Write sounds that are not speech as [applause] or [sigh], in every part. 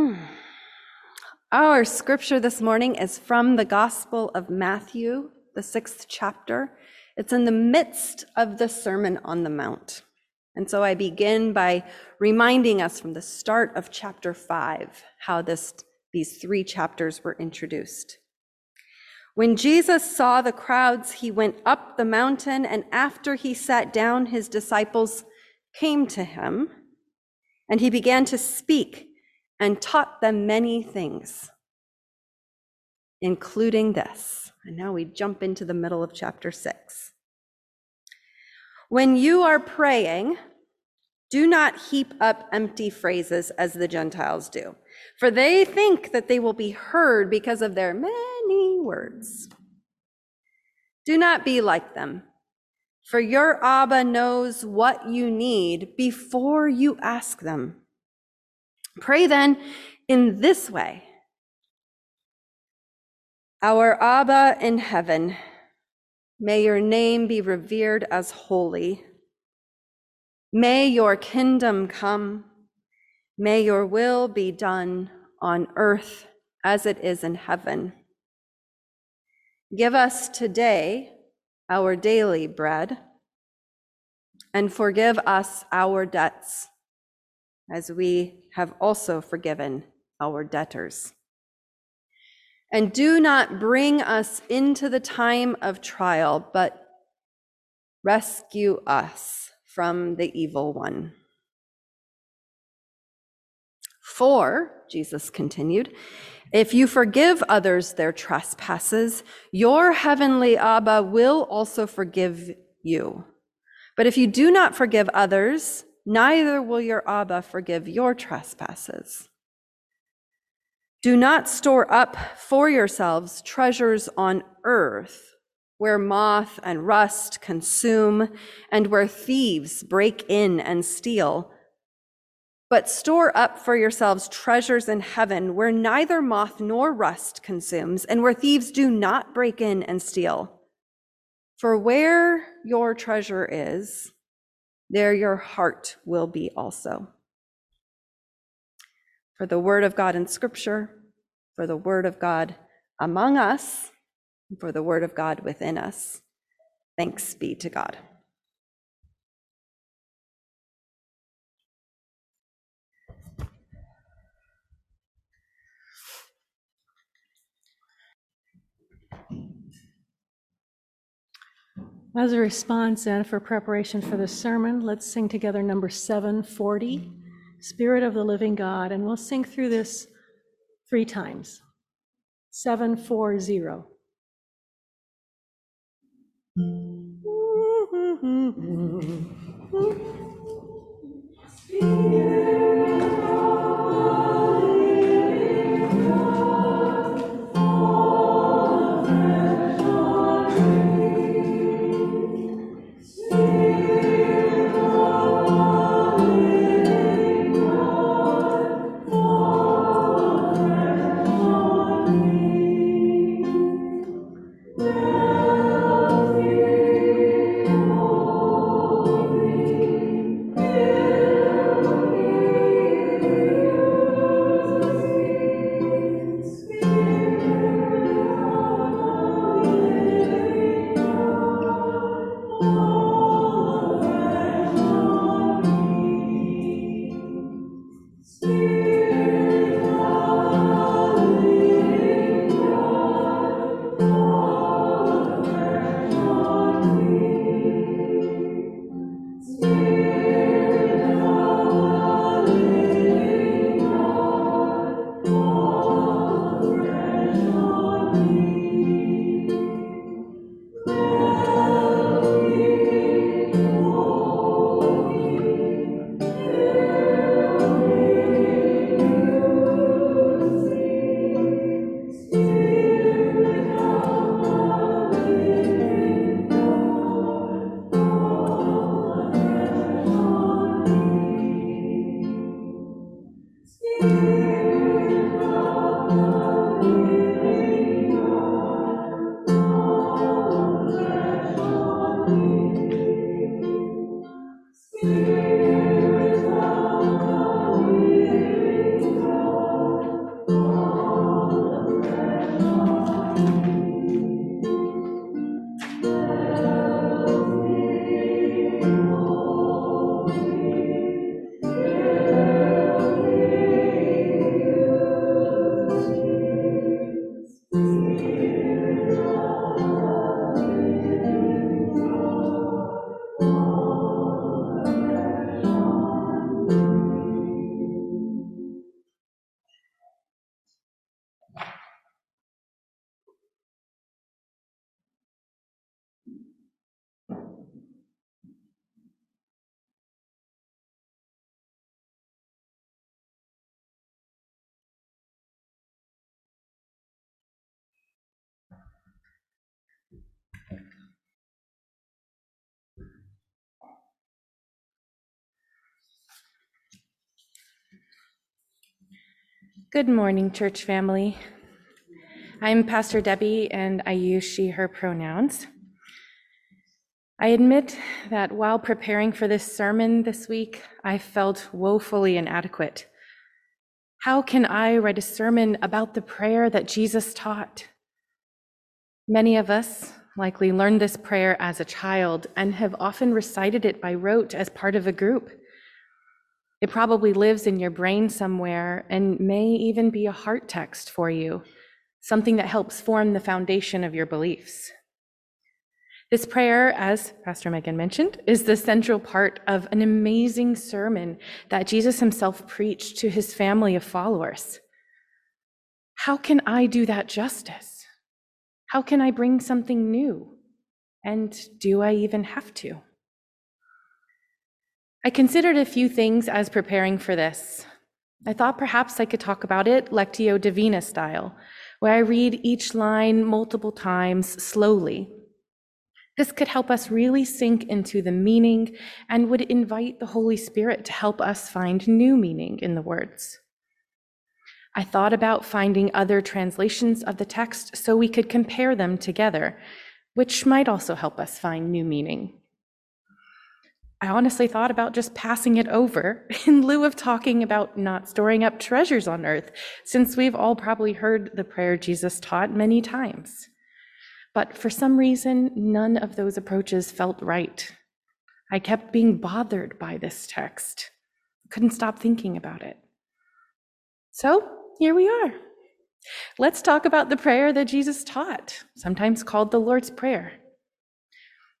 Hmm. Our scripture this morning is from the Gospel of Matthew, the sixth chapter. It's in the midst of the Sermon on the Mount. And so I begin by reminding us from the start of chapter five how this, these three chapters were introduced. When Jesus saw the crowds, he went up the mountain, and after he sat down, his disciples came to him, and he began to speak and taught them many things, including this. And now we jump into the middle of chapter six. When you are praying, do not heap up empty phrases as the Gentiles do, for they think that they will be heard because of their many words. Do not be like them, for your Abba knows what you need before you ask them. Pray then in this way Our Abba in heaven, may your name be revered as holy. May your kingdom come. May your will be done on earth as it is in heaven. Give us today our daily bread and forgive us our debts as we have also forgiven our debtors. And do not bring us into the time of trial, but rescue us from the evil one. For, Jesus continued, if you forgive others their trespasses, your heavenly Abba will also forgive you. But if you do not forgive others, neither will your Abba forgive your trespasses. Do not store up for yourselves treasures on earth where moth and rust consume and where thieves break in and steal. But store up for yourselves treasures in heaven where neither moth nor rust consumes and where thieves do not break in and steal. For where your treasure is, there your heart will be also. For the word of God in Scripture, for the word of God among us, for the word of God within us. Thanks be to God. As a response and for preparation for the sermon, let's sing together number 740, Spirit of the Living God, and we'll sing through this three times. 740. Good morning, church family. I'm Pastor Debbie, and I use she, her pronouns. I admit that while preparing for this sermon this week, I felt woefully inadequate. How can I write a sermon about the prayer that Jesus taught? Many of us likely learned this prayer as a child and have often recited it by rote as part of a group. It probably lives in your brain somewhere and may even be a heart text for you, something that helps form the foundation of your beliefs. This prayer, as Pastor Megan mentioned, is the central part of an amazing sermon that Jesus himself preached to his family of followers. How can I do that justice? How can I bring something new? And do I even have to? I considered a few things as preparing for this. I thought perhaps I could talk about it Lectio Divina style, where I read each line multiple times slowly. This could help us really sink into the meaning and would invite the Holy Spirit to help us find new meaning in the words. I thought about finding other translations of the text so we could compare them together, which might also help us find new meaning. I honestly thought about just passing it over [laughs] in lieu of talking about not storing up treasures on earth, since we've all probably heard the prayer Jesus taught many times. But for some reason, none of those approaches felt right. I kept being bothered by this text, couldn't stop thinking about it. So here we are. Let's talk about the prayer that Jesus taught, sometimes called the Lord's Prayer.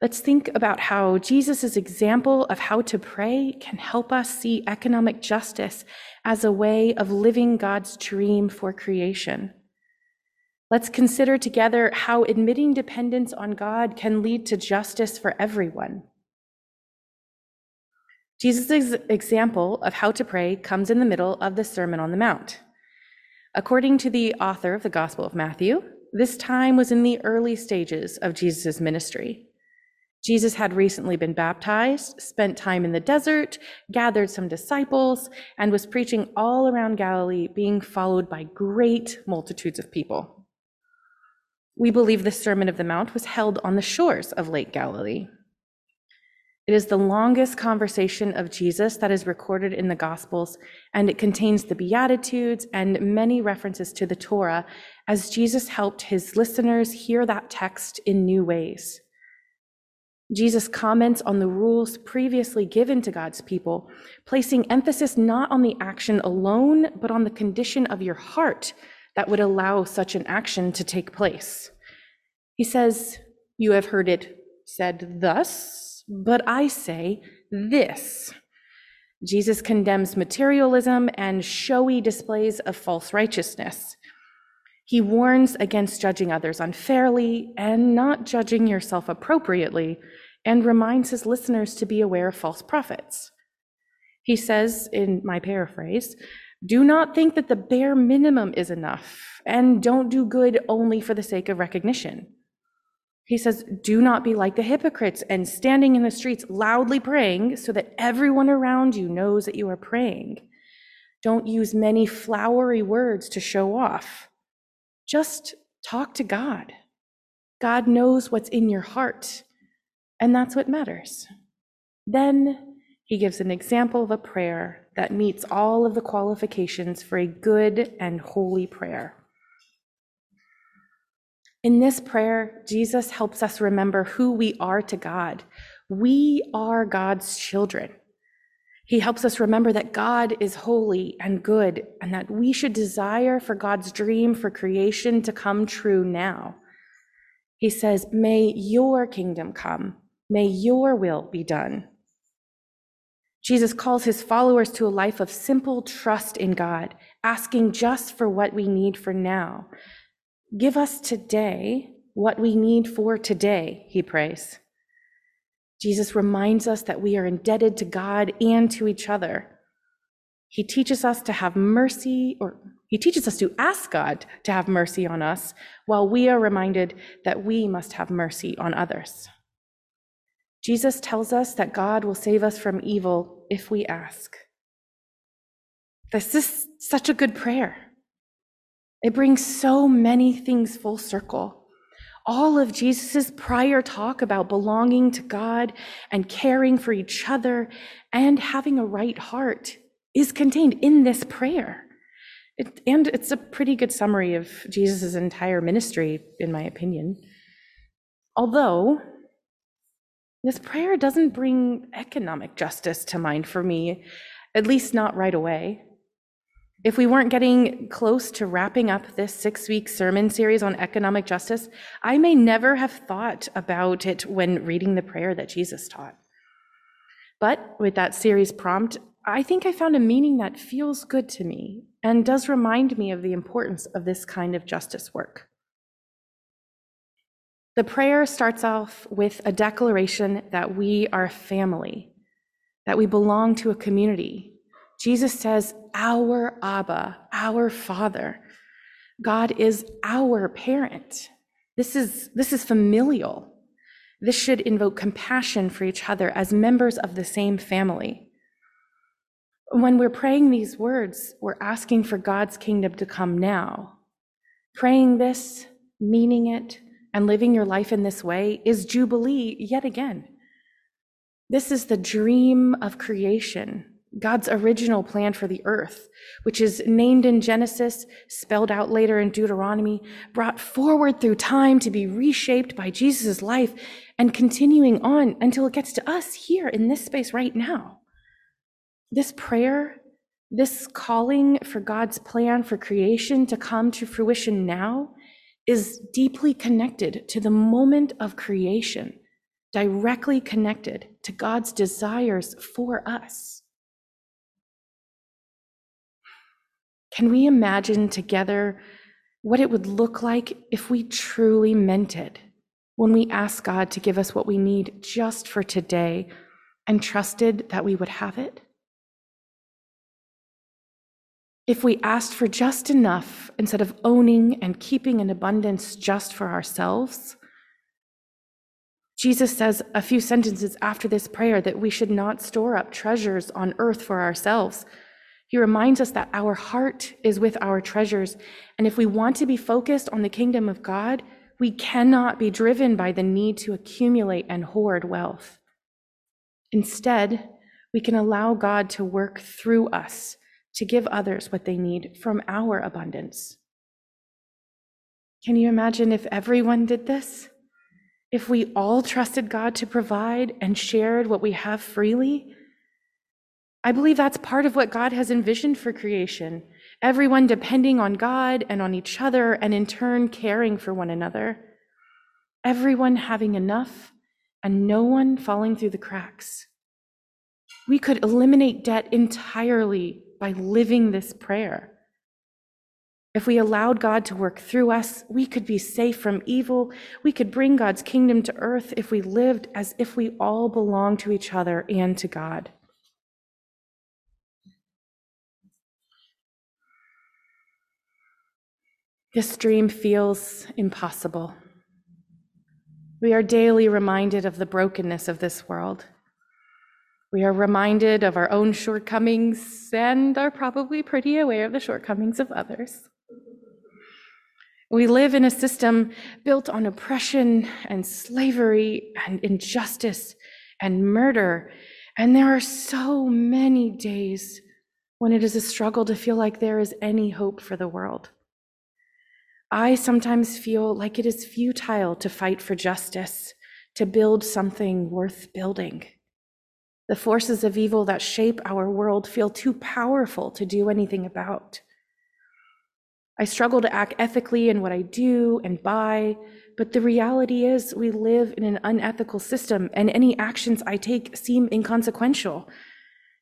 Let's think about how Jesus' example of how to pray can help us see economic justice as a way of living God's dream for creation. Let's consider together how admitting dependence on God can lead to justice for everyone. Jesus' example of how to pray comes in the middle of the Sermon on the Mount. According to the author of the Gospel of Matthew, this time was in the early stages of Jesus' ministry. Jesus had recently been baptized, spent time in the desert, gathered some disciples, and was preaching all around Galilee, being followed by great multitudes of people. We believe the Sermon of the Mount was held on the shores of Lake Galilee. It is the longest conversation of Jesus that is recorded in the Gospels, and it contains the Beatitudes and many references to the Torah as Jesus helped his listeners hear that text in new ways. Jesus comments on the rules previously given to God's people, placing emphasis not on the action alone, but on the condition of your heart that would allow such an action to take place. He says, You have heard it said thus, but I say this. Jesus condemns materialism and showy displays of false righteousness. He warns against judging others unfairly and not judging yourself appropriately, and reminds his listeners to be aware of false prophets. He says, in my paraphrase, do not think that the bare minimum is enough, and don't do good only for the sake of recognition. He says, do not be like the hypocrites and standing in the streets loudly praying so that everyone around you knows that you are praying. Don't use many flowery words to show off. Just talk to God. God knows what's in your heart, and that's what matters. Then he gives an example of a prayer that meets all of the qualifications for a good and holy prayer. In this prayer, Jesus helps us remember who we are to God. We are God's children. He helps us remember that God is holy and good and that we should desire for God's dream for creation to come true now. He says, May your kingdom come, may your will be done. Jesus calls his followers to a life of simple trust in God, asking just for what we need for now. Give us today what we need for today, he prays. Jesus reminds us that we are indebted to God and to each other. He teaches us to have mercy, or he teaches us to ask God to have mercy on us, while we are reminded that we must have mercy on others. Jesus tells us that God will save us from evil if we ask. This is such a good prayer. It brings so many things full circle. All of Jesus' prior talk about belonging to God and caring for each other and having a right heart is contained in this prayer. It, and it's a pretty good summary of Jesus' entire ministry, in my opinion. Although, this prayer doesn't bring economic justice to mind for me, at least not right away. If we weren't getting close to wrapping up this six week sermon series on economic justice, I may never have thought about it when reading the prayer that Jesus taught. But with that series prompt, I think I found a meaning that feels good to me and does remind me of the importance of this kind of justice work. The prayer starts off with a declaration that we are family, that we belong to a community, Jesus says, Our Abba, our Father. God is our parent. This is, this is familial. This should invoke compassion for each other as members of the same family. When we're praying these words, we're asking for God's kingdom to come now. Praying this, meaning it, and living your life in this way is Jubilee yet again. This is the dream of creation God's original plan for the earth, which is named in Genesis, spelled out later in Deuteronomy, brought forward through time to be reshaped by Jesus' life and continuing on until it gets to us here in this space right now. This prayer, this calling for God's plan for creation to come to fruition now, is deeply connected to the moment of creation, directly connected to God's desires for us. Can we imagine together what it would look like if we truly meant it when we ask God to give us what we need just for today and trusted that we would have it? If we asked for just enough instead of owning and keeping an abundance just for ourselves, Jesus says a few sentences after this prayer that we should not store up treasures on earth for ourselves he reminds us that our heart is with our treasures. And if we want to be focused on the kingdom of God, we cannot be driven by the need to accumulate and hoard wealth. Instead, we can allow God to work through us to give others what they need from our abundance. Can you imagine if everyone did this? If we all trusted God to provide and shared what we have freely? I believe that's part of what God has envisioned for creation. Everyone depending on God and on each other, and in turn caring for one another. Everyone having enough, and no one falling through the cracks. We could eliminate debt entirely by living this prayer. If we allowed God to work through us, we could be safe from evil. We could bring God's kingdom to earth if we lived as if we all belong to each other and to God. This dream feels impossible. We are daily reminded of the brokenness of this world. We are reminded of our own shortcomings and are probably pretty aware of the shortcomings of others. We live in a system built on oppression and slavery and injustice and murder. And there are so many days when it is a struggle to feel like there is any hope for the world. I sometimes feel like it is futile to fight for justice, to build something worth building. The forces of evil that shape our world feel too powerful to do anything about. I struggle to act ethically in what I do and buy, but the reality is we live in an unethical system and any actions I take seem inconsequential.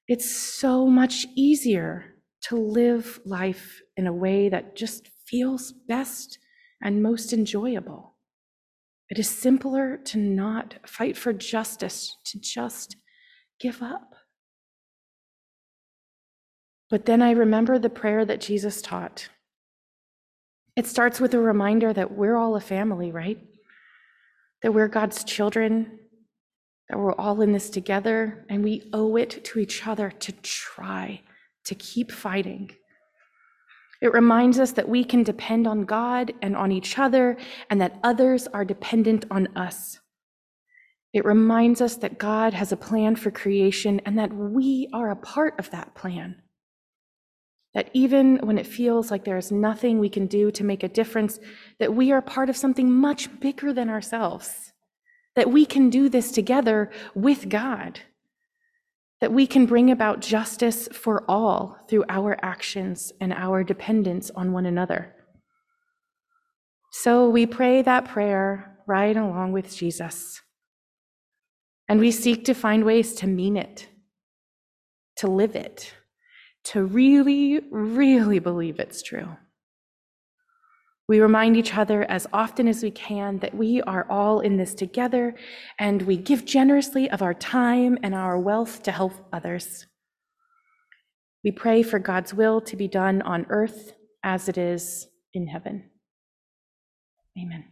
It's so much easier to live life in a way that just feels best and most enjoyable. It is simpler to not fight for justice, to just give up. But then I remember the prayer that Jesus taught. It starts with a reminder that we're all a family, right? That we're God's children, that we're all in this together, and we owe it to each other to try to keep fighting It reminds us that we can depend on God and on each other, and that others are dependent on us. It reminds us that God has a plan for creation and that we are a part of that plan. That even when it feels like there is nothing we can do to make a difference, that we are part of something much bigger than ourselves. That we can do this together with God. That we can bring about justice for all through our actions and our dependence on one another. So we pray that prayer right along with Jesus. And we seek to find ways to mean it, to live it, to really, really believe it's true. We remind each other as often as we can that we are all in this together and we give generously of our time and our wealth to help others. We pray for God's will to be done on earth as it is in heaven. Amen.